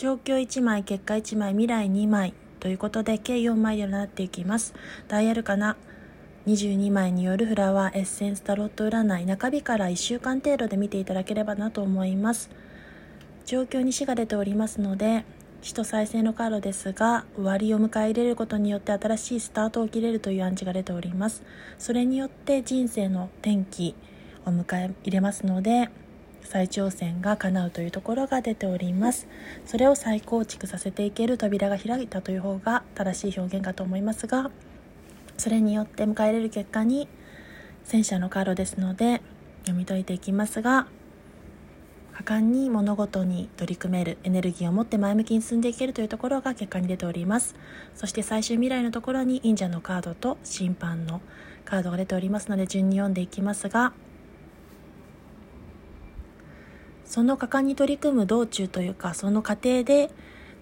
状況1枚結果1枚未来2枚ということで計4枚でなっていきます。ダイヤルかな？22枚によるフラワーエッセンスタロット占い。中日から1週間程度で見ていただければなと思います。状況に死が出ておりますので死と再生のカードですが終わりを迎え入れることによって新しいスタートを切れるという暗示が出ております。それによって人生の転機を迎え入れますので再挑戦が叶うというところが出ております。それを再構築させていける扉が開いたという方が正しい表現かと思いますがそれによって迎え入れる結果に戦車のカードですので読み解いていきますが果敢に物事に取り組めるエネルギーを持って前向きに進んでいけるというところが結果に出ております。そして最終未来のところに忍者のカードと審判のカードが出ておりますので順に読んでいきますがその果敢に取り組む道中というかその過程で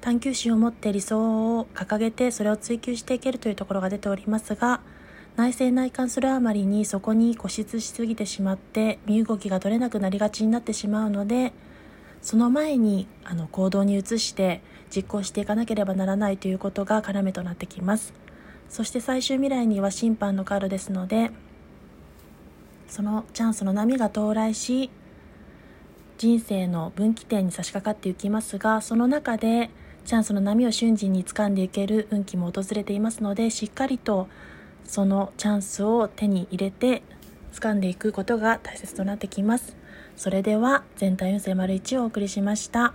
探求心を持って理想を掲げてそれを追求していけるというところが出ておりますが内政内観するあまりにそこに固執しすぎてしまって身動きが取れなくなりがちになってしまうのでその前にあの行動に移して実行していかなければならないということが要となってきます。そして最終未来には審判のカードですのでそのチャンスの波が到来し人生の分岐点に差し掛かっていきますがその中でチャンスの波を瞬時に掴んでいける運気も訪れていますのでしっかりとそのチャンスを手に入れて掴んでいくことが大切となってきます。それでは全体運勢丸1をお送りしました。